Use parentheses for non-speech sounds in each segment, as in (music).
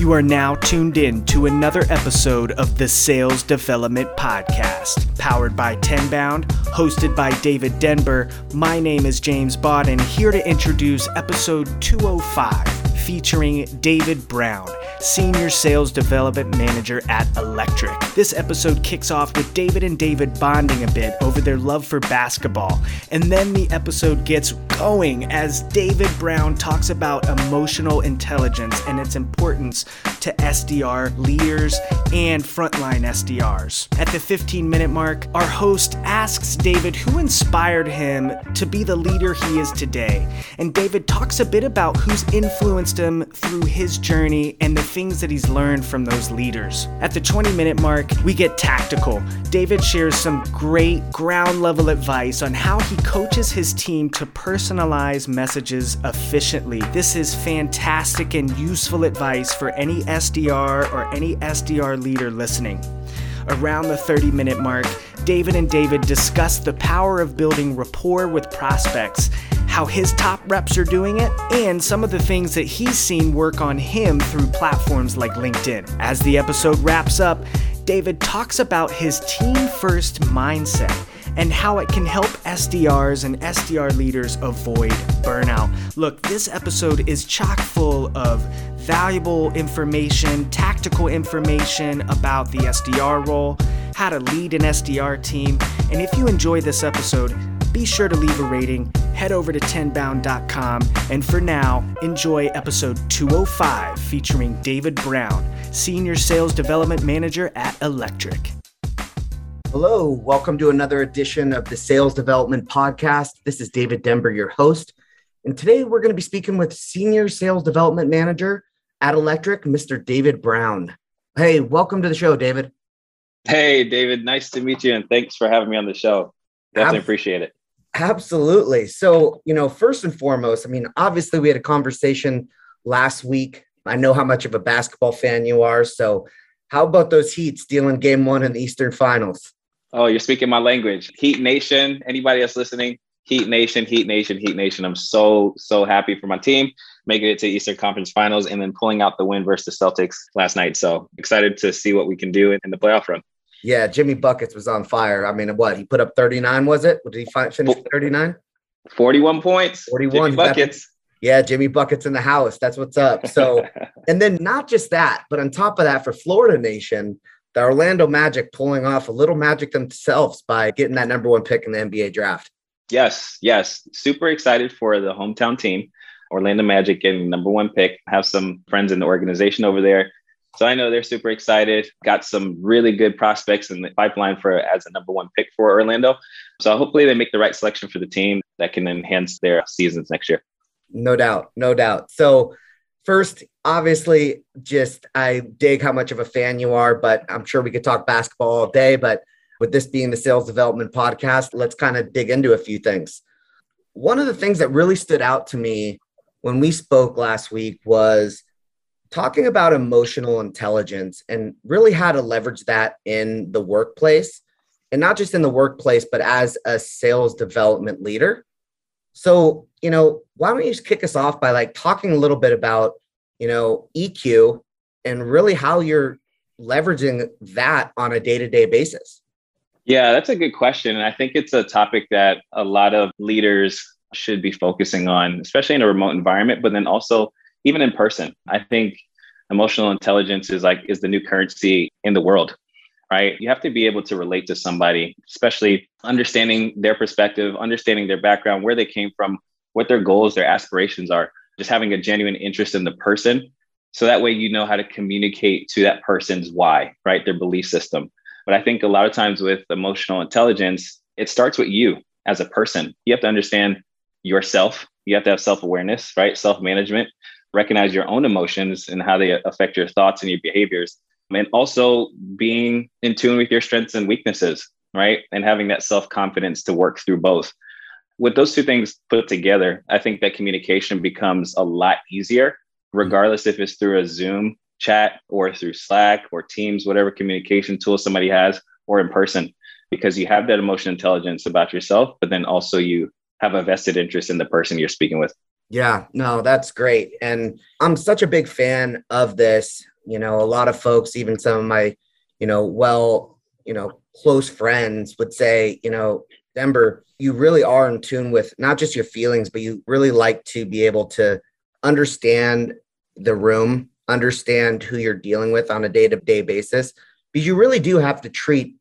You are now tuned in to another episode of the Sales Development Podcast, powered by Tenbound, hosted by David Denber. My name is James Bodden, here to introduce episode 205, featuring David Brown Senior Sales Development Manager at Electric. This episode kicks off with David and David bonding a bit over their love for basketball, and then the episode gets going as David Brown talks about emotional intelligence and its importance to SDR leaders and frontline SDRs. At the 15 minute mark, our host asks David who inspired him to be the leader he is today, and David talks a bit about who's influenced him through his journey and the things that he's learned from those leaders. At the 20 minute mark, we get tactical. David shares some great ground level advice on how he coaches his team to personalize messages efficiently. This is fantastic and useful advice for any SDR or any SDR leader listening. Around the 30 minute mark, David and David discuss the power of building rapport with prospects how his top reps are doing it, and some of the things that he's seen work on him through platforms like LinkedIn. As the episode wraps up, David talks about his team first mindset and how it can help SDRs and SDR leaders avoid burnout. Look, this episode is chock full of valuable information, tactical information about the SDR role, how to lead an SDR team, and if you enjoy this episode, be sure to leave a rating, head over to tenbound.com, and for now, enjoy episode 205 featuring David Brown, Senior Sales Development Manager at Electric. Hello, welcome to another edition of the Sales Development Podcast. This is David Denber, your host. And today we're going to be speaking with Senior Sales Development Manager at Electric, Mr. David Brown. Hey, welcome to the show, David. Hey, David. Nice to meet you. And thanks for having me on the show. Definitely Ab- appreciate it. Absolutely. So, you know, first and foremost, I mean, obviously, we had a conversation last week. I know how much of a basketball fan you are. So, how about those Heat stealing game one in the Eastern Finals? Oh, you're speaking my language. Heat Nation. Anybody else listening? Heat Nation, Heat Nation, Heat Nation. I'm so, so happy for my team making it to Eastern Conference Finals and then pulling out the win versus the Celtics last night. So excited to see what we can do in the playoff run. Yeah, Jimmy Buckets was on fire. I mean, what he put up 39, was it? Did he finish 39? 41 points. 41 Jimmy Buckets. Yeah, Jimmy Buckets in the house. That's what's up. So, (laughs) and then not just that, but on top of that, for Florida Nation, the Orlando Magic pulling off a little magic themselves by getting that number one pick in the NBA draft. Yes, yes. Super excited for the hometown team, Orlando Magic getting number one pick. Have some friends in the organization over there. So I know they're super excited. Got some really good prospects in the pipeline for as a number one pick for Orlando. So hopefully they make the right selection for the team that can enhance their seasons next year. No doubt, no doubt. So first, obviously, just I dig how much of a fan you are, but I'm sure we could talk basketball all day. But with this being the sales development podcast, let's kind of dig into a few things. One of the things that really stood out to me when we spoke last week was talking about emotional intelligence and really how to leverage that in the workplace and not just in the workplace, but as a sales development leader. So, you know, why don't you just kick us off by like talking a little bit about, you know, EQ and really how you're leveraging that on a day to day basis? Yeah, that's a good question. And I think it's a topic that a lot of leaders should be focusing on, especially in a remote environment, but then also even in person. I think emotional intelligence is like is the new currency in the world right? You have to be able to relate to somebody especially understanding their perspective understanding their background where they came from what their goals their aspirations are just having a genuine interest in the person. So that way you know how to communicate to that person's why right? Their belief system. But i think a lot of times with emotional intelligence it starts with you as a person. You have to understand yourself. You have to have self-awareness right? Self-management recognize your own emotions and how they affect your thoughts and your behaviors. And also being in tune with your strengths and weaknesses right? And having that self-confidence to work through both. With those two things put together i think that communication becomes a lot easier hmm. regardless if it's through a zoom chat or through slack or teams whatever communication tool somebody has or in person. Because you have that emotional intelligence about yourself but then also you have a vested interest in the person you're speaking with yeah, no, that's great. And I'm such a big fan of this You know, a lot of folks, even some of my, you know, well, you know, close friends would say, you know, Denber, you really are in tune with not just your feelings, but you really like to be able to understand the room, understand who you're dealing with on a day to day basis, because you really do have to treat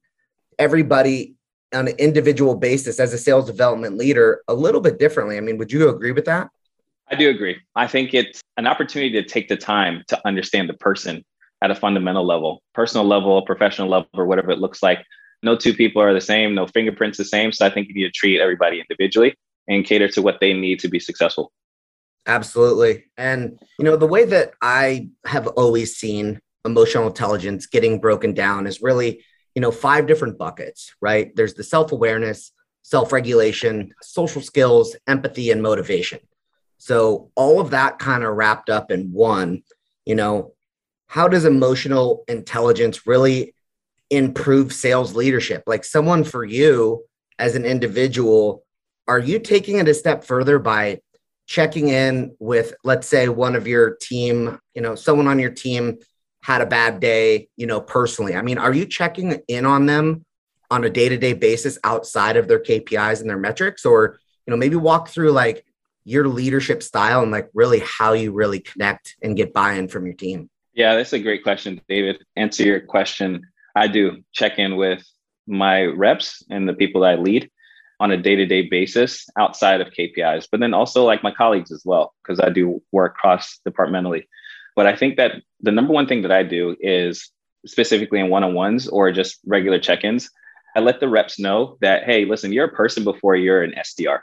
everybody on an individual basis as a sales development leader a little bit differently. I mean, would you agree with that? I do agree. I think it's an opportunity to take the time to understand the person at a fundamental level, personal level, professional level, or whatever it looks like. No two people are the same, no fingerprints the same. So I think you need to treat everybody individually and cater to what they need to be successful. Absolutely. And, you know, the way that I have always seen emotional intelligence getting broken down is really, you know, five different buckets, right? There's the self awareness, self regulation, social skills, empathy, and motivation. So, all of that kind of wrapped up in one, you know, how does emotional intelligence really improve sales leadership? Like, someone for you as an individual, are you taking it a step further by checking in with, let's say, one of your team, you know, someone on your team had a bad day, you know, personally? I mean, are you checking in on them on a day to day basis outside of their KPIs and their metrics? Or, you know, maybe walk through like your leadership style and like really how you really connect and get buy in from your team? Yeah, that's a great question, David. Answer your question. I do check in with my reps and the people that I lead on a day-to-day basis outside of KPIs, but then also like my colleagues as well, because I do work cross departmentally. But I think that the number one thing that I do is specifically in one-on-ones or just regular check-ins, I let the reps know that, hey, listen, you're a person before you're an SDR,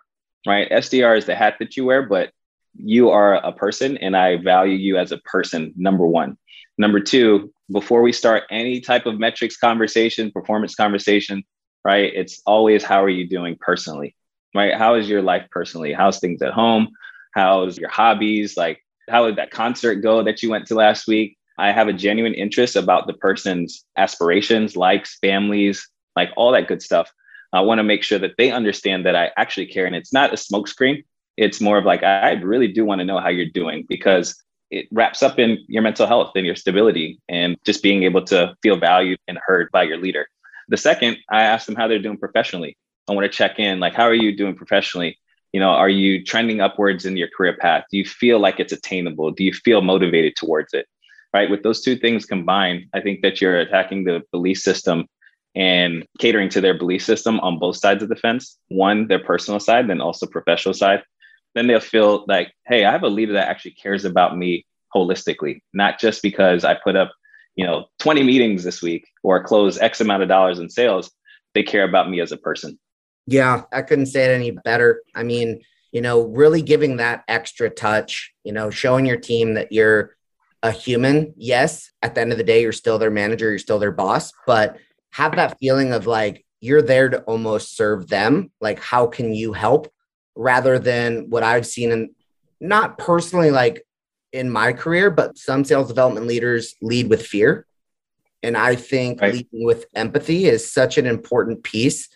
right? SDR is the hat that you wear, but you are a person and I value you as a person, number one. Number two, before we start any type of metrics conversation, performance conversation, right? It's always how are you doing personally, right? How is your life personally? How's things at home? How's your hobbies? Like, how did that concert go that you went to last week? I have a genuine interest about the person's aspirations, likes, families, like all that good stuff. I want to make sure that they understand that I actually care. And it's not a smokescreen. It's more of like, I really do want to know how you're doing because it wraps up in your mental health and your stability and just being able to feel valued and heard by your leader. The second, I ask them how they're doing professionally. I want to check in, like, how are you doing professionally? You know, are you trending upwards in your career path? Do you feel like it's attainable? Do you feel motivated towards it? Right. With those two things combined, I think that you're attacking the belief system and catering to their belief system on both sides of the fence. One, their personal side, then also professional side. Then they'll feel like, hey, I have a leader that actually cares about me holistically, not just because I put up you know 20 meetings this week or close x amount of dollars in sales. They care about me as a person. Yeah i couldn't say it any better. I mean you know really giving that extra touch you know showing your team that you're a human. Yes at the end of the day you're still their manager you're still their boss but have that feeling of like you're there to almost serve them like how can you help rather than what i've seen and not personally like in my career, but some sales development leaders lead with fear. And I think right. leading with empathy is such an important piece.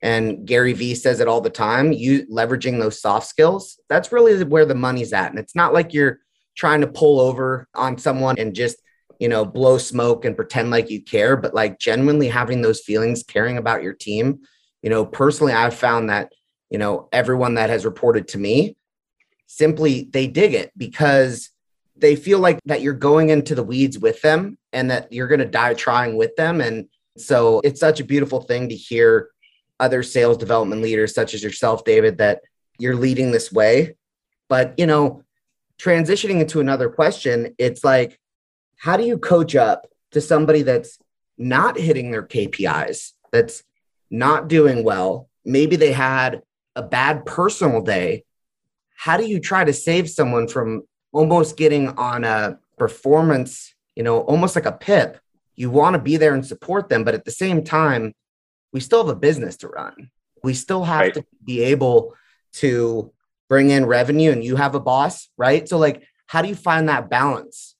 And Gary Vee says it all the time. You leveraging those soft skills, that's really where the money's at. And it's not like you're trying to pull over on someone and just, you know, blow smoke and pretend like you care, but like genuinely having those feelings, caring about your team. You know, personally, I've found that, you know, everyone that has reported to me simply they dig it because they feel like that you're going into the weeds with them and that you're going to die trying with them. And so it's such a beautiful thing to hear other sales development leaders, such as yourself, David, that you're leading this way. But, you know, transitioning into another question, it's like, how do you coach up to somebody that's not hitting their KPIs, that's not doing well? Maybe they had a bad personal day. How do you try to save someone from almost getting on a performance, you know, almost like a pip. You want to be there and support them, but at the same time, we still have a business to run. We still have right. to be able to bring in revenue and you have a boss, right? So like how do you find that balance?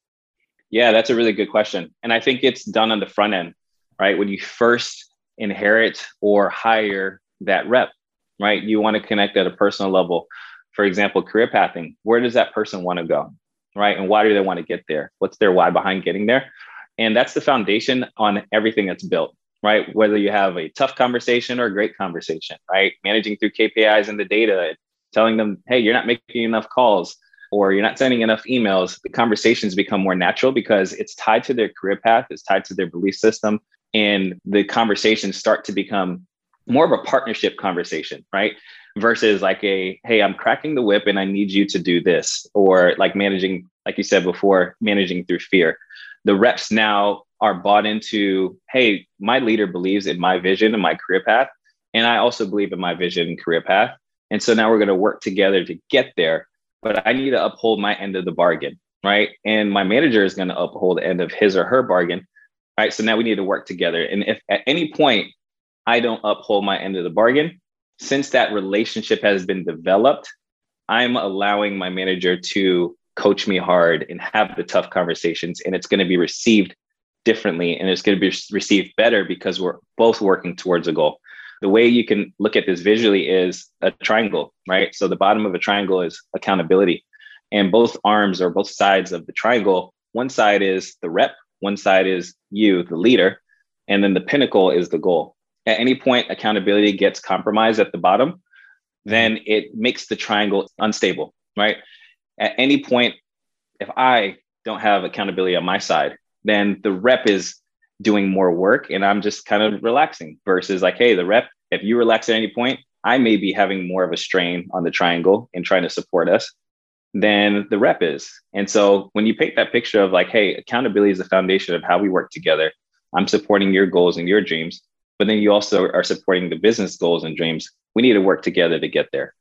Yeah, that's a really good question. And I think it's done on the front end, right? When you first inherit or hire that rep, right? You want to connect at a personal level for example, career pathing, where does that person want to go? right? And why do they want to get there? What's their why behind getting there? And that's the foundation on everything that's built, right? Whether you have a tough conversation or a great conversation, right? Managing through KPIs and the data, telling them, hey, you're not making enough calls or you're not sending enough emails, the conversations become more natural because it's tied to their career path, it's tied to their belief system, and the conversations start to become more of a partnership conversation, right? Versus like a, hey, I'm cracking the whip and I need you to do this, or like managing, like you said before, managing through fear. The reps now are bought into, hey, my leader believes in my vision and my career path. And I also believe in my vision and career path. And so now we're going to work together to get there but I need to uphold my end of the bargain, right? And my manager is going to uphold the end of his or her bargain, right? So now we need to work together. And if at any point I don't uphold my end of the bargain, since that relationship has been developed, I'm allowing my manager to coach me hard and have the tough conversations, and it's going to be received differently and it's going to be received better because we're both working towards a goal the way you can look at this visually is a triangle, right? So the bottom of a triangle is accountability. And both arms or both sides of the triangle, one side is the rep, one side is you, the leader, and then the pinnacle is the goal. At any point, accountability gets compromised at the bottom, then it makes the triangle unstable, right? At any point, if I don't have accountability on my side, then the rep is doing more work and I'm just kind of relaxing versus like, hey, the rep, if you relax at any point, I may be having more of a strain on the triangle and trying to support us than the rep is. And so when you paint that picture of like, hey, accountability is the foundation of how we work together. I'm supporting your goals and your dreams, but then you also are supporting the business goals and dreams. We need to work together to get there.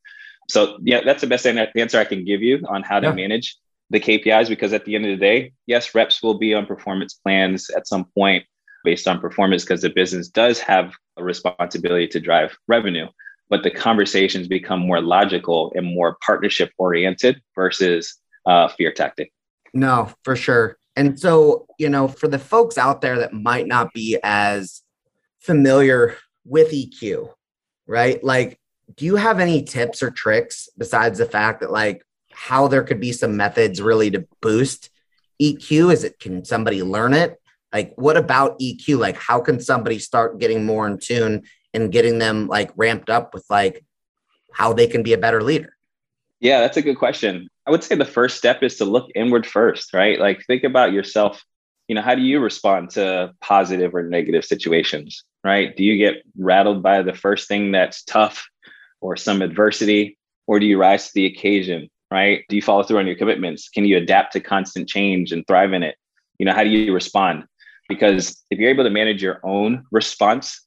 So yeah, that's the best answer I can give you on how to yeah. manage the KPIs because at the end of the day, yes, reps will be on performance plans at some point based on performance because the business does have a responsibility to drive revenue, but the conversations become more logical and more partnership oriented versus uh, fear tactic. No, for sure. And so, you know, for the folks out there that might not be as familiar with EQ, right? Like, do you have any tips or tricks besides the fact that like how there could be some methods really to boost EQ? Is it can somebody learn it? Like, what about EQ? Like, how can somebody start getting more in tune and getting them like ramped up with like how they can be a better leader? Yeah, that's a good question. I would say the first step is to look inward first, right? Like, think about yourself. You know, how do you respond to positive or negative situations, right? Do you get rattled by the first thing that's tough or some adversity, or do you rise to the occasion? right? Do you follow through on your commitments? Can you adapt to constant change and thrive in it? You know, how do you respond? Because if you're able to manage your own response,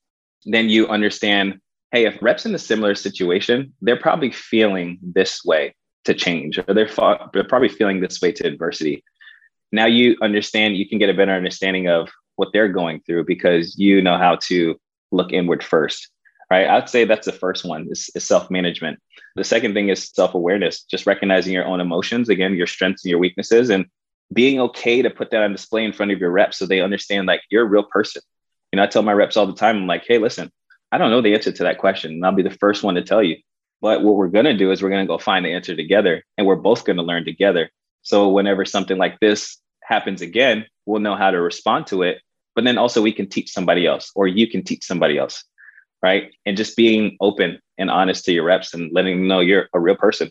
then you understand, hey, if reps in a similar situation, they're probably feeling this way to change, or they're, they're probably feeling this way to adversity. Now you understand, you can get a better understanding of what they're going through because you know how to look inward first right? I'd say that's the first one is, is self-management. The second thing is self-awareness, just recognizing your own emotions, again, your strengths and your weaknesses, and being okay to put that on display in front of your reps so they understand like you're a real person. You know, I tell my reps all the time, I'm like, hey, listen, I don't know the answer to that question. And I'll be the first one to tell you. But what we're going to do is we're going to go find the answer together and we're both going to learn together. So whenever something like this happens again, we'll know how to respond to it. But then also we can teach somebody else or you can teach somebody else right? And just being open and honest to your reps and letting them know you're a real person.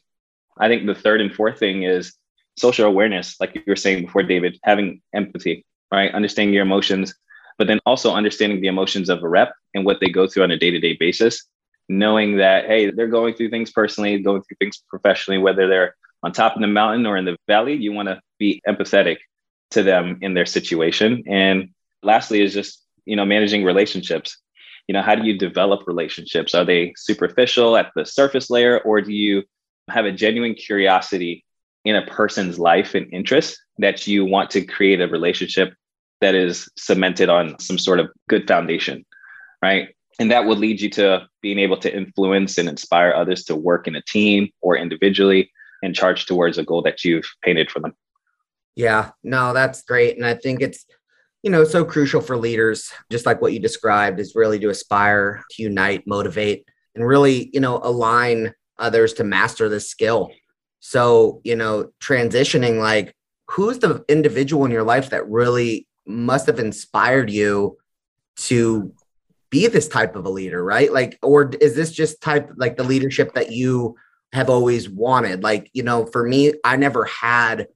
I think the third and fourth thing is social awareness, like you were saying before, David, having empathy, right? Understanding your emotions, but then also understanding the emotions of a rep and what they go through on a day to day basis, knowing that, hey, they're going through things personally, going through things professionally, whether they're on top of the mountain or in the valley, you want to be empathetic to them in their situation. And lastly, is just, you know, managing relationships you know how do you develop relationships are they superficial at the surface layer or do you have a genuine curiosity in a person's life and interest that you want to create a relationship that is cemented on some sort of good foundation right? And that would lead you to being able to influence and inspire others to work in a team or individually and charge towards a goal that you've painted for them. Yeah no that's great. And i think it's you know, so crucial for leaders, just like what you described, is really to aspire, to unite, motivate, and really, you know, align others to master this skill. So, you know, transitioning like who's the individual in your life that really must have inspired you to be this type of a leader, right? Like, or is this just type like the leadership that you have always wanted? Like, you know, for me, I never had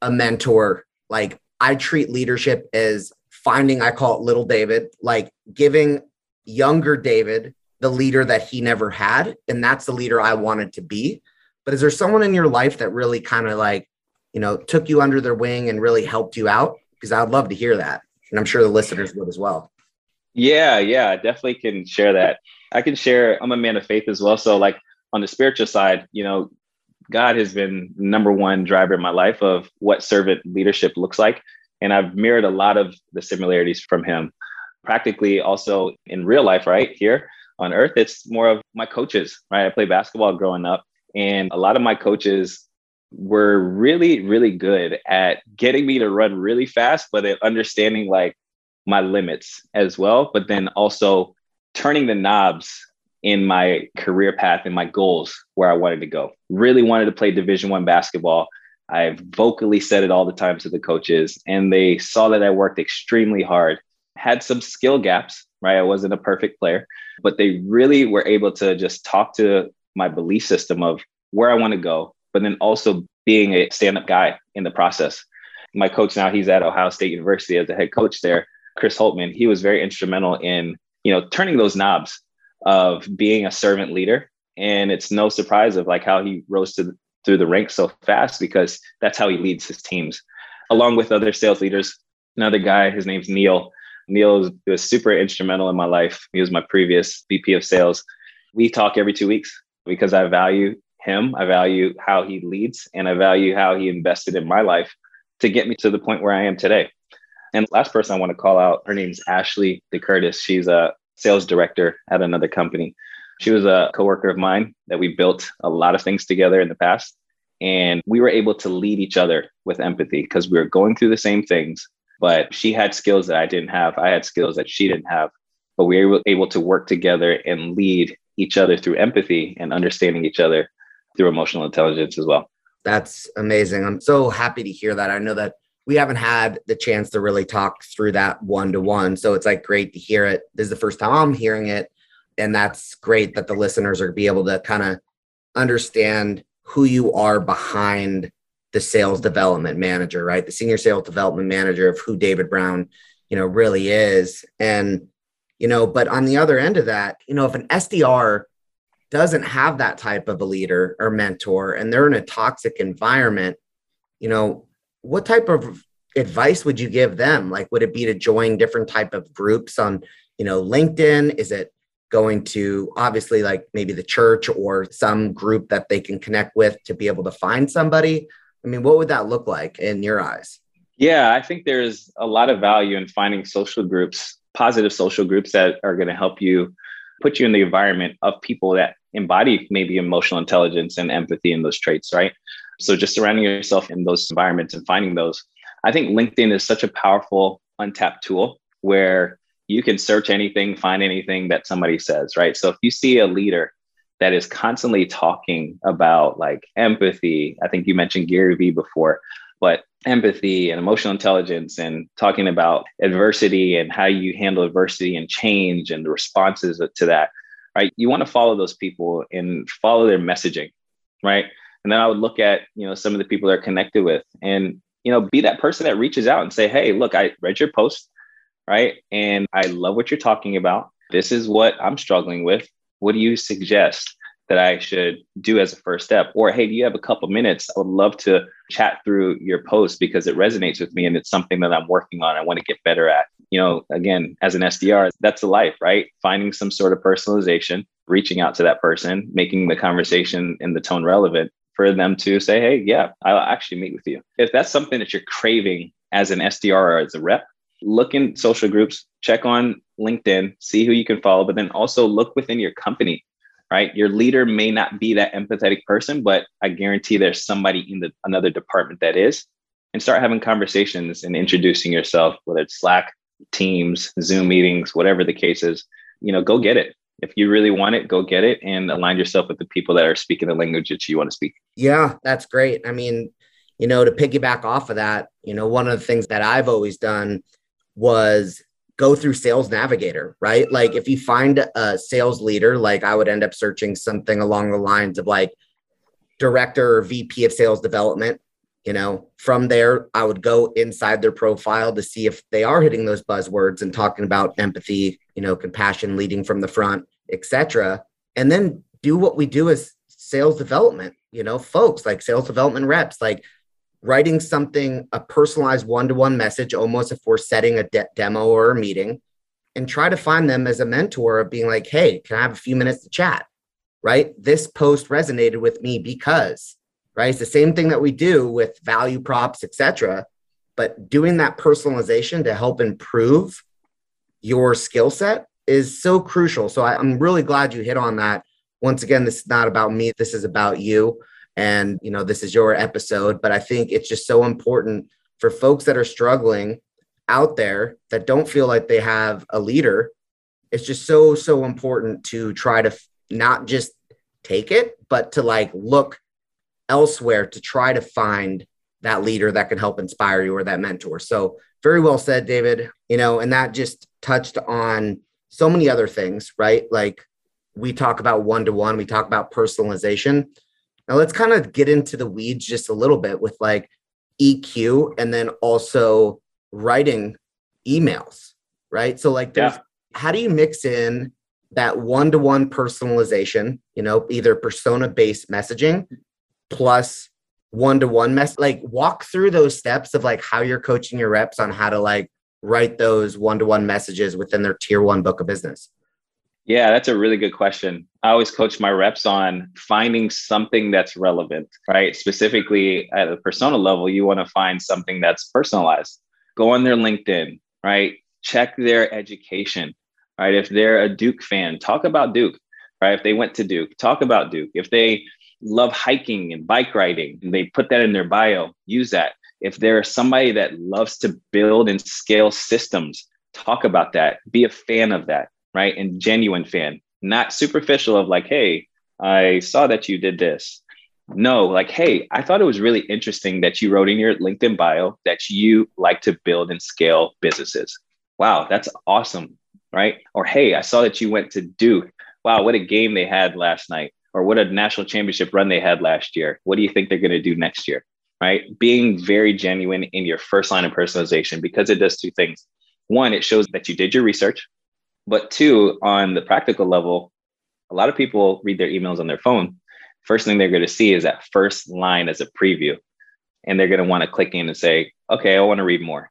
a mentor. Like, I treat leadership as finding, I call it little David, like giving younger David the leader that he never had. And that's the leader I wanted to be. But is there someone in your life that really kind of like, you know, took you under their wing and really helped you out? Because I'd love to hear that. And I'm sure the listeners would as well. Yeah, yeah, I definitely can share that. I can share, I'm a man of faith as well. So, like on the spiritual side, you know, God has been number one driver in my life of what servant leadership looks like. And I've mirrored a lot of the similarities from him. Practically also in real life, right here on earth, it's more of my coaches, right? I played basketball growing up, and a lot of my coaches were really, really good at getting me to run really fast, but at understanding like my limits as well, but then also turning the knobs in my career path and my goals where I wanted to go. Really wanted to play Division One basketball. I've vocally said it all the time to the coaches, and they saw that I worked extremely hard. Had some skill gaps, right? I wasn't a perfect player, but they really were able to just talk to my belief system of where I want to go, but then also being a stand up guy in the process. My coach now, he's at Ohio State University as the head coach there, Chris Holtmann. He was very instrumental in, you know, turning those knobs of being a servant leader. And it's no surprise of like how he rose to through the ranks so fast because that's how he leads his teams, along with other sales leaders. Another guy, his name's Neil. Neil was, was super instrumental in my life. He was my previous VP of sales. We talk every two weeks because I value him. I value how he leads and I value how he invested in my life to get me to the point where I am today. And last person I want to call out, her name's Ashley DeCurtis. She's a sales director at another company. She was a coworker of mine that we built a lot of things together in the past. And we were able to lead each other with empathy because we were going through the same things. But she had skills that I didn't have. I had skills that she didn't have. But we were able to work together and lead each other through empathy and understanding each other through emotional intelligence as well. That's amazing. I'm so happy to hear that. I know that we haven't had the chance to really talk through that one to one. So it's like great to hear it. This is the first time I'm hearing it. And that's great that the listeners are be able to kind of understand who you are behind the sales development manager, right? The senior sales development manager of who David Brown, you know, really is. And, you know, but on the other end of that, you know, if an SDR doesn't have that type of a leader or mentor and they're in a toxic environment, you know, what type of advice would you give them? Like, would it be to join different type of groups on, you know, LinkedIn? Is it going to obviously like maybe the church or some group that they can connect with to be able to find somebody? I mean, what would that look like in your eyes? Yeah, I think there's a lot of value in finding social groups, positive social groups that are going to help you put you in the environment of people that embody maybe emotional intelligence and empathy and those traits, right? So just surrounding yourself in those environments and finding those. I think LinkedIn is such a powerful untapped tool where you can search anything, find anything that somebody says, right? So if you see a leader that is constantly talking about like empathy, I think you mentioned Gary Vee before, but empathy and emotional intelligence and talking about adversity and how you handle adversity and change and the responses to that, right? You want to follow those people and follow their messaging, right? And then I would look at, you know, some of the people they're connected with and, you know, be that person that reaches out and say, hey, look, I read your post, right? And I love what you're talking about. This is what I'm struggling with. What do you suggest that I should do as a first step? Or, hey, do you have a couple minutes? I would love to chat through your post because it resonates with me and it's something that I'm working on. I want to get better at. You know, again, as an SDR, that's the life, right? Finding some sort of personalization, reaching out to that person, making the conversation and the tone relevant for them to say, hey, yeah, I'll actually meet with you. If that's something that you're craving as an SDR or as a rep, look in social groups, check on LinkedIn, see who you can follow, but then also look within your company, right? Your leader may not be that empathetic person, but I guarantee there's somebody in the another department that is. And start having conversations and introducing yourself, whether it's Slack, Teams, Zoom meetings, whatever the case is, you know, go get it if you really want it, go get it and align yourself with the people that are speaking the language that you want to speak. Yeah, that's great. I mean, you know, to piggyback off of that, you know, one of the things that I've always done was go through Sales Navigator, right? Like if you find a sales leader, like I would end up searching something along the lines of like director or VP of sales development. You know, from there, I would go inside their profile to see if they are hitting those buzzwords and talking about empathy, you know, compassion, leading from the front, etc. And then do what we do as sales development, you know, folks like sales development reps, like writing something, a personalized one to one message, almost if we're setting a de- demo or a meeting, and try to find them as a mentor of being like, hey, can I have a few minutes to chat? Right. This post resonated with me because, right? It's the same thing that we do with value props, etc. But doing that personalization to help improve your skill set is so crucial. So I, I'm really glad you hit on that. Once again, this is not about me. This is about you and you know this is your episode but i think it's just so important for folks that are struggling out there that don't feel like they have a leader. It's just so so important to try to f- not just take it but to like look elsewhere to try to find that leader that can help inspire you or that mentor. So very well said david. You know and that just touched on so many other things right? Like we talk about one to one we talk about personalization now let's kind of get into the weeds just a little bit with like EQ and then also writing emails, right? So like there's yeah. how do you mix in that one-to-one personalization, you know, either persona-based messaging plus one-to-one mess like walk through those steps of like how you're coaching your reps on how to like write those one-to-one messages within their tier 1 book of business. Yeah, that's a really good question. I always coach my reps on finding something that's relevant, right? Specifically at a persona level, you want to find something that's personalized. Go on their LinkedIn, right? Check their education, right? If they're a Duke fan, talk about Duke, right? If they went to Duke, talk about Duke. If they love hiking and bike riding, and they put that in their bio, use that. If they're somebody that loves to build and scale systems, talk about that. Be a fan of that right? And genuine fan, not superficial of like, hey, I saw that you did this. No, like, hey, I thought it was really interesting that you wrote in your LinkedIn bio that you like to build and scale businesses. Wow, that's awesome, right? Or hey, I saw that you went to Duke. Wow, what a game they had last night, or what a national championship run they had last year. What do you think they're going to do next year? Right? Being very genuine in your first line of personalization because it does two things. One, it shows that you did your research, but two, on the practical level, a lot of people read their emails on their phone. First thing they're going to see is that first line as a preview. And they're going to want to click in and say, okay, I want to read more.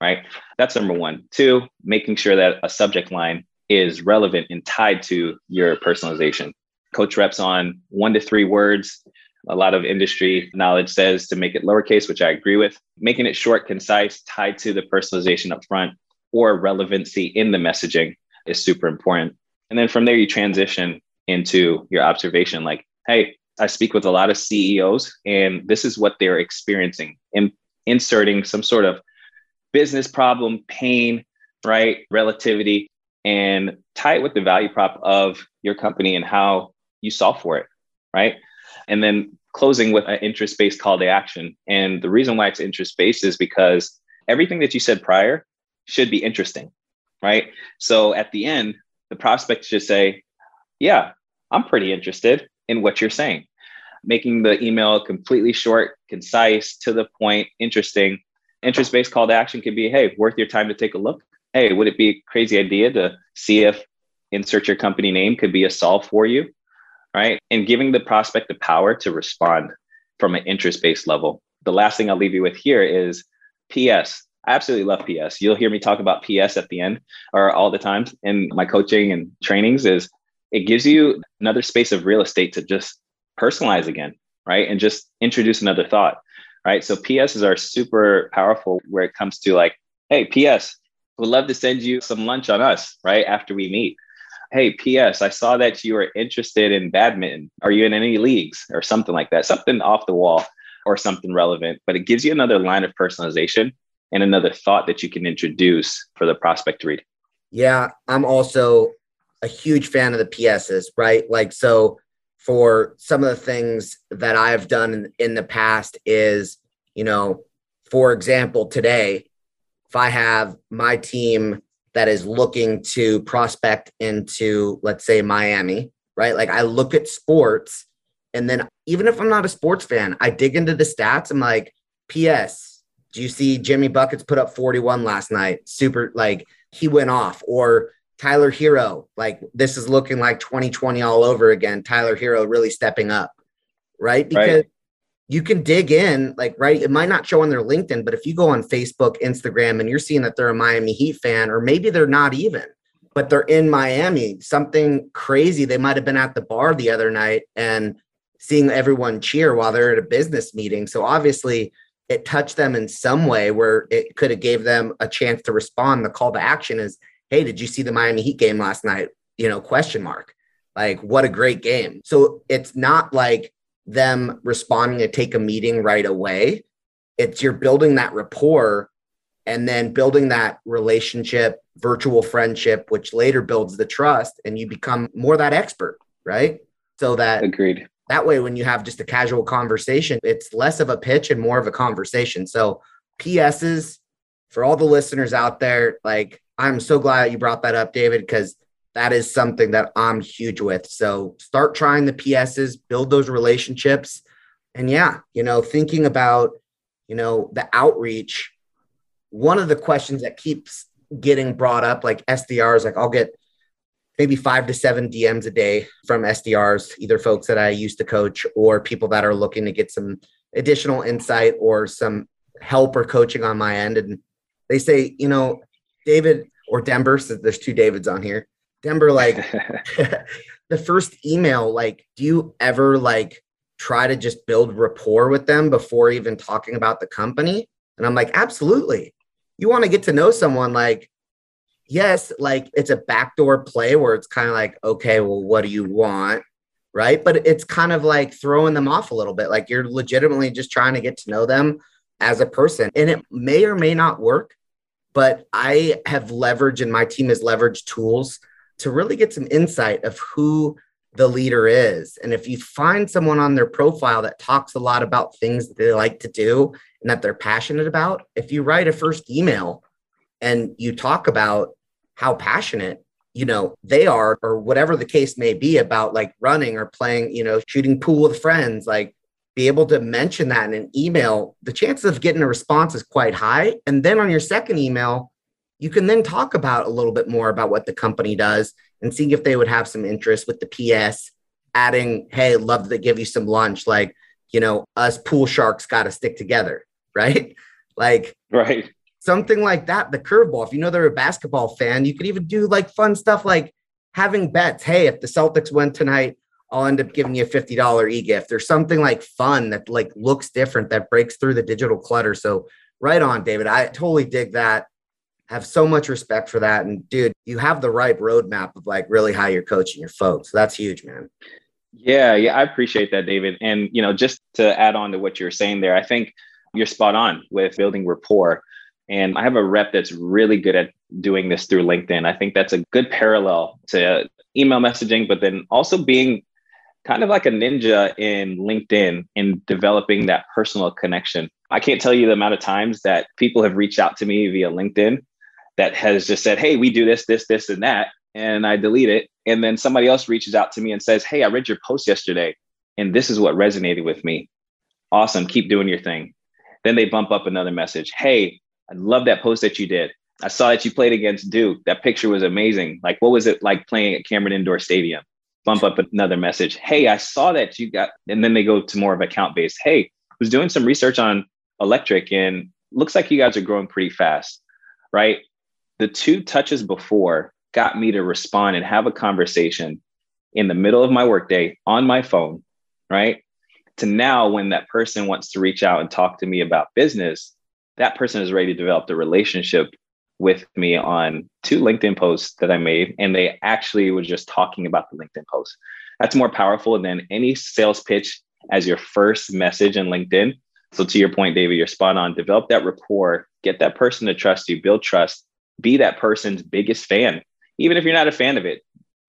Right. That's number one. Two, making sure that a subject line is relevant and tied to your personalization. Coach reps on one to three words. A lot of industry knowledge says to make it lowercase, which I agree with. Making it short, concise, tied to the personalization up front or relevancy in the messaging is super important. And then from there, you transition into your observation like, hey, I speak with a lot of CEOs, and this is what they're experiencing, in, inserting some sort of business problem, pain, right? Relativity, and tie it with the value prop of your company and how you solve for it, right? And then closing with an interest based call to action. And the reason why it's interest based is because everything that you said prior should be interesting, right? So at the end, the prospect should say, Yeah, I'm pretty interested in what you're saying. Making the email completely short, concise, to the point, interesting. Interest based call to action could be Hey, worth your time to take a look. Hey, would it be a crazy idea to see if insert your company name could be a solve for you? Right. And giving the prospect the power to respond from an interest based level. The last thing I'll leave you with here is PS, I absolutely love PS. You'll hear me talk about PS at the end or all the time in my coaching and trainings is it gives you another space of real estate to just personalize again, right? And just introduce another thought, right? So PSs are super powerful where it comes to like, hey, PS, would love to send you some lunch on us, right? After we meet. Hey, PS, I saw that you are interested in badminton. Are you in any leagues or something like that? Something off the wall or something relevant, but it gives you another line of personalization and another thought that you can introduce for the prospect to read. Yeah, I'm also a huge fan of the PSs, right? Like, so for some of the things that I've done in, the past is you know, for example, today, if I have my team that is looking to prospect into, let's say, Miami, right? Like I look at sports and then even if I'm not a sports fan, I dig into the stats. I'm like, P.S. Do you see Jimmy Buckets put up 41 last night? Super, like he went off. Or Tyler Herro, like this is looking like 2020 all over again. Tyler Herro really stepping up, right? Because right. you can dig in, like, right? It might not show on their LinkedIn, but if you go on Facebook, Instagram, and you're seeing that they're a Miami Heat fan, or maybe they're not even, but they're in Miami, something crazy. They might have been at the bar the other night and seeing everyone cheer while they're at a business meeting. So obviously, it touched them in some way where it could have gave them a chance to respond. The call to action is, "Hey, did you see the Miami Heat game last night?" You know, question mark. Like, what a great game. So it's not like them responding to take a meeting right away. It's you're building that rapport and then building that relationship, virtual friendship, which later builds the trust, and you become more that expert, right? So that agreed that way, when you have just a casual conversation, it's less of a pitch and more of a conversation. So, PSs for all the listeners out there, like, I'm so glad you brought that up, David, because that is something that I'm huge with. So, start trying the PSs, build those relationships. And yeah, you know, thinking about, you know, the outreach, one of the questions that keeps getting brought up, like SDRs, like I'll get maybe five to seven DMs a day from SDRs, either folks that I used to coach or people that are looking to get some additional insight or some help or coaching on my end. And they say, you know, David or Denver, so there's two Davids on here. Denver, like (laughs) (laughs) the first email, like, do you ever like try to just build rapport with them before even talking about the company? And I'm like, absolutely. You want to get to know someone like yes, like it's a backdoor play where it's kind of like, okay, well, what do you want? Right. But it's kind of like throwing them off a little bit. Like you're legitimately just trying to get to know them as a person. And it may or may not work, but I have leveraged and my team has leveraged tools to really get some insight of who the leader is. And if you find someone on their profile that talks a lot about things that they like to do and that they're passionate about, if you write a first email and you talk about how passionate you know they are or whatever the case may be about like running or playing you know shooting pool with friends like be able to mention that in an email the chances of getting a response is quite high. And then on your second email you can then talk about a little bit more about what the company does and seeing if they would have some interest with the ps adding hey love to give you some lunch. Like you know us pool sharks got to stick together (laughs) right? Like right something like that, the curveball. If you know they're a basketball fan, you could even do like fun stuff like having bets. Hey, if the Celtics win tonight, I'll end up giving you a $50 e-gift or something like fun that like looks different that breaks through the digital clutter. So right on, David. I totally dig that. Have so much respect for that. And dude, you have the right roadmap of like really how you're coaching your folks. So that's huge, man. Yeah, yeah, I appreciate that, David. And you know, just to add on to what you're saying there, I think you're spot on with building rapport. And I have a rep that's really good at doing this through LinkedIn. I think that's a good parallel to email messaging, but then also being kind of like a ninja in LinkedIn in developing that personal connection. I can't tell you the amount of times that people have reached out to me via LinkedIn that has just said, Hey, we do this, this, this, and that. And I delete it. And then somebody else reaches out to me and says, Hey, I read your post yesterday and this is what resonated with me. Awesome. Keep doing your thing. Then they bump up another message. Hey, I love that post that you did. I saw that you played against Duke. That picture was amazing. Like, what was it like playing at Cameron Indoor Stadium? Bump up another message. Hey, I saw that you got, and then they go to more of account based. Hey, I was doing some research on electric and looks like you guys are growing pretty fast, right? The two touches before got me to respond and have a conversation in the middle of my workday on my phone, right? To now, when that person wants to reach out and talk to me about business, that person is ready to develop the relationship with me on two LinkedIn posts that I made, and they actually were just talking about the LinkedIn post. That's more powerful than any sales pitch as your first message in LinkedIn. So, to your point, David, you're spot on. Develop that rapport, get that person to trust you, build trust, be that person's biggest fan. Even if you're not a fan of it,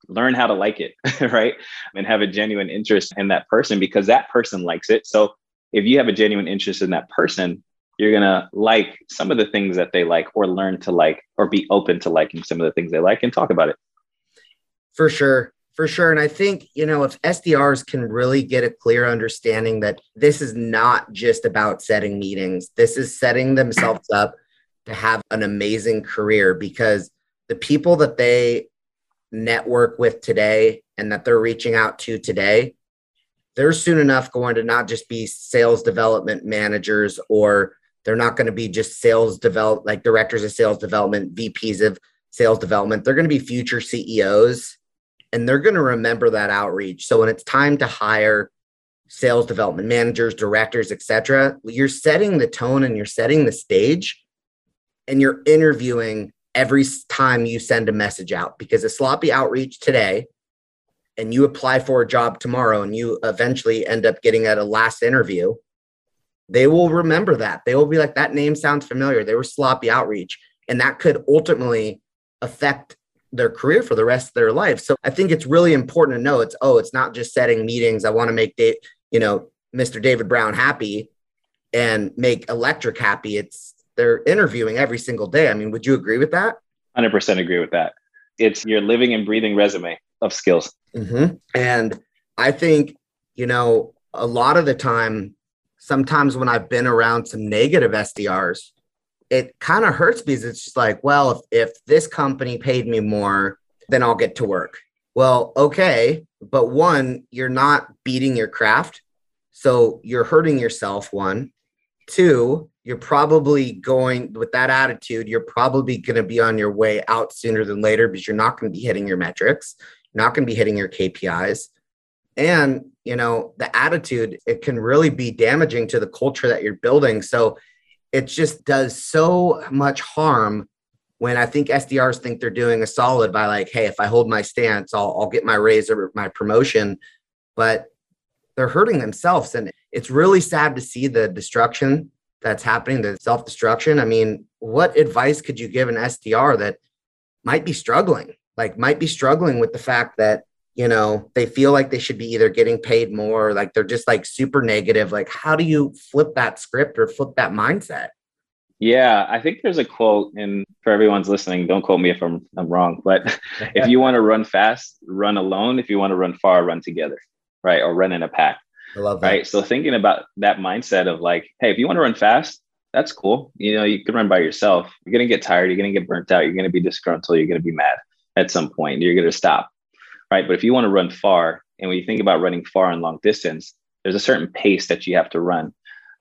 learn how to like it, (laughs) right? And have a genuine interest in that person because that person likes it. So, if you have a genuine interest in that person, you're going to like some of the things that they like or learn to like or be open to liking some of the things they like and talk about it. For sure. For sure. And I think, you know, if SDRs can really get a clear understanding that this is not just about setting meetings, this is setting themselves up to have an amazing career because the people that they network with today and that they're reaching out to today, they're soon enough going to not just be sales development managers or they're not going to be just sales develop like directors of sales development, VPs of sales development. They're going to be future CEOs and they're going to remember that outreach. So when it's time to hire sales development managers, directors, etc., you're setting the tone and you're setting the stage and you're interviewing every time you send a message out because a sloppy outreach today and you apply for a job tomorrow and you eventually end up getting at a last interview they will remember that they will be like that name sounds familiar they were sloppy outreach and that could ultimately affect their career for the rest of their life so i think it's really important to know it's oh it's not just setting meetings i want to make Dave, you know mr david brown happy and make electric happy it's they're interviewing every single day. I mean, would you agree with that? 100% agree with that. It's your living and breathing resume of skills. Mm-hmm. And I think, you know, a lot of the time, sometimes when I've been around some negative SDRs, it kind of hurts because it's just like, well, if, if this company paid me more, then I'll get to work. Well, okay. But one, you're not beating your craft. So you're hurting yourself, one. Two, you're probably going with that attitude, you're probably going to be on your way out sooner than later because you're not going to be hitting your metrics, not going to be hitting your KPIs. And, you know, the attitude, it can really be damaging to the culture that you're building. So it just does so much harm when I think SDRs think they're doing a solid by like, hey, if I hold my stance, I'll, I'll get my raise or my promotion. But they're hurting themselves. And it's really sad to see the destruction that's happening, the self destruction. I mean, what advice could you give an SDR that might be struggling, like might be struggling with the fact that, you know, they feel like they should be either getting paid more, like they're just like super negative. Like, how do you flip that script or flip that mindset? Yeah, I think there's a quote, and for everyone's listening, don't quote me if I'm, I'm wrong, but (laughs) if you want to run fast, run alone. If you want to run far, run together, right? Or run in a pack. I love that. Right. So thinking about that mindset of like, hey, if you want to run fast, that's cool. You know, you can run by yourself. You're going to get tired. You're going to get burnt out. You're going to be disgruntled. You're going to be mad at some point. You're going to stop. Right. But if you want to run far, and when you think about running far and long distance, there's a certain pace that you have to run.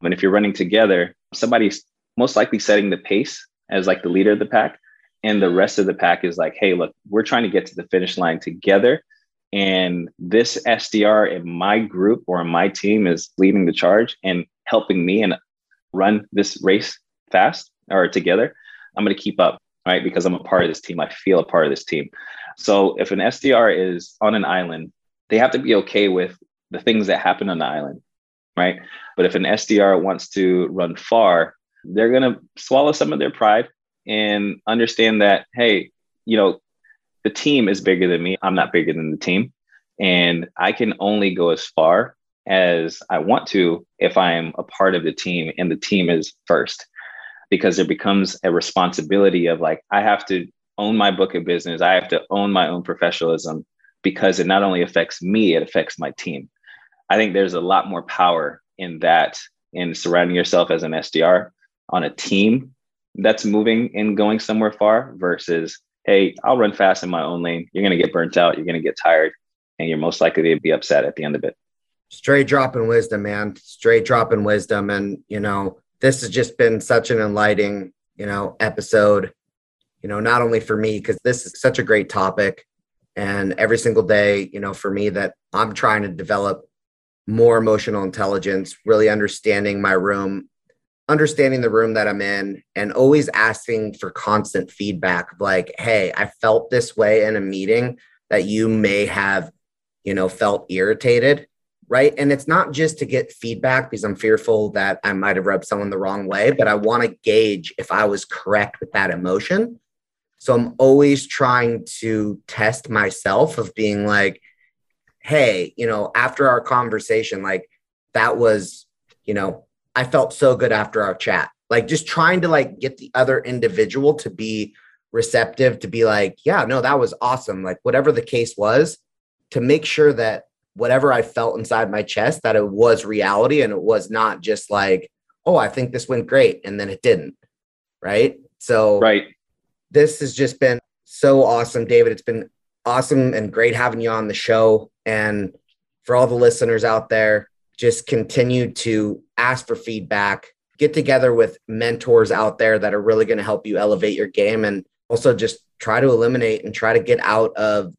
Mean, if you're running together, somebody's most likely setting the pace as like the leader of the pack. And the rest of the pack is like, hey, look, we're trying to get to the finish line together. And this SDR in my group or in my team is leading the charge and helping me and run this race fast or together. I'm going to keep up, right? Because I'm a part of this team. I feel a part of this team. So if an SDR is on an island, they have to be okay with the things that happen on the island, right? But if an SDR wants to run far, they're going to swallow some of their pride and understand that, hey, you know, the team is bigger than me. I'm not bigger than the team. And I can only go as far as I want to if I am a part of the team and the team is first, because there becomes a responsibility of like, I have to own my book of business, I have to own my own professionalism because it not only affects me, it affects my team. I think there's a lot more power in that, in surrounding yourself as an SDR on a team that's moving and going somewhere far versus hey, I'll run fast in my own lane. You're going to get burnt out. You're going to get tired, and you're most likely to be upset at the end of it. Straight dropping wisdom, man. Straight dropping wisdom. And, you know, this has just been such an enlightening, you know, episode, you know, not only for me, because this is such a great topic. And every single day, you know, for me, that I'm trying to develop more emotional intelligence, really understanding my room, understanding the room that I'm in and always asking for constant feedback like, hey, I felt this way in a meeting that you may have, you know, felt irritated. Right. And it's not just to get feedback because I'm fearful that I might have rubbed someone the wrong way, but I want to gauge if I was correct with that emotion. So I'm always trying to test myself of being like, hey, you know, after our conversation, like that was you know, I felt so good after our chat. Like just trying to like get the other individual to be receptive to be like, yeah, no, that was awesome. Like whatever the case was, to make sure that whatever I felt inside my chest, that it was reality and it was not just like, oh, I think this went great. And then it didn't. Right. So right. This has just been so awesome, David. It's been awesome and great having you on the show. And for all the listeners out there, just continue to ask for feedback, get together with mentors out there that are really going to help you elevate your game and also just try to eliminate and try to get out of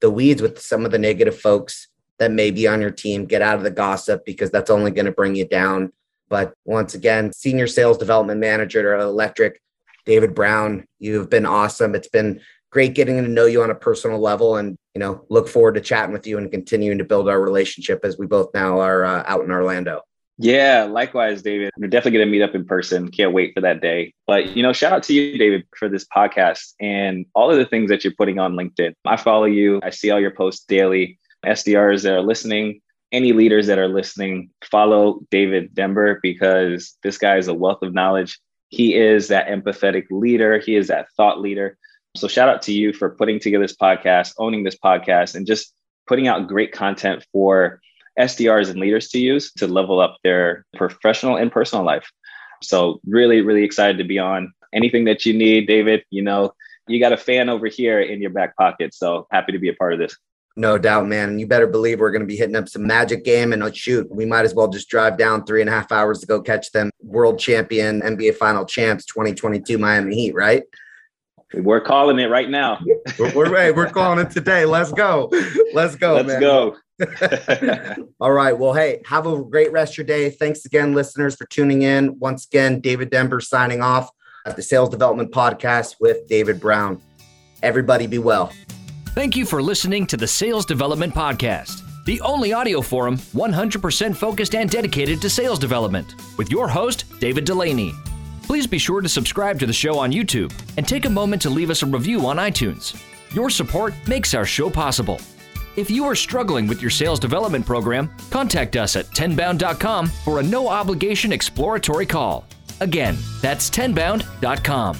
the weeds with some of the negative folks that may be on your team. Get out of the gossip because that's only going to bring you down. But once again, senior sales development manager at Electric, David Brown, you've been awesome. It's been great getting to know you on a personal level and you know look forward to chatting with you and continuing to build our relationship as we both now are uh, out in orlando. Yeah likewise david. We're definitely going to meet up in person. Can't wait for that day. But you know shout out to you david for this podcast and all of the things that you're putting on linkedin. I follow you. I see all your posts daily. Sdrs that are listening any leaders that are listening follow david denber because this guy is a wealth of knowledge he is that empathetic leader he is that thought leader so shout out to you for putting together this podcast, owning this podcast, and just putting out great content for SDRs and leaders to use to level up their professional and personal life. So really, really excited to be on. Anything that you need, David, you know, you got a fan over here in your back pocket. So happy to be a part of this. No doubt, man. And you better believe we're going to be hitting up some magic game. And oh, shoot, we might as well just drive down three and a half hours to go catch them world champion NBA final champs 2022 Miami Heat, right? We're calling it right now. we're, we're, we're calling it today. Let's go. Let's go. Let's man. go. (laughs) (laughs) All right. Well, hey, have a great rest of your day. Thanks again, listeners, for tuning in. Once again, David Denber signing off at the Sales Development Podcast with David Brown. Everybody be well. Thank you for listening to the Sales Development Podcast, the only audio forum 100% focused and dedicated to sales development, with your host, David Dulany. Please be sure to subscribe to the show on YouTube and take a moment to leave us a review on iTunes. Your support makes our show possible. If you are struggling with your sales development program, contact us at tenbound.com for a no obligation exploratory call. Again, that's tenbound.com.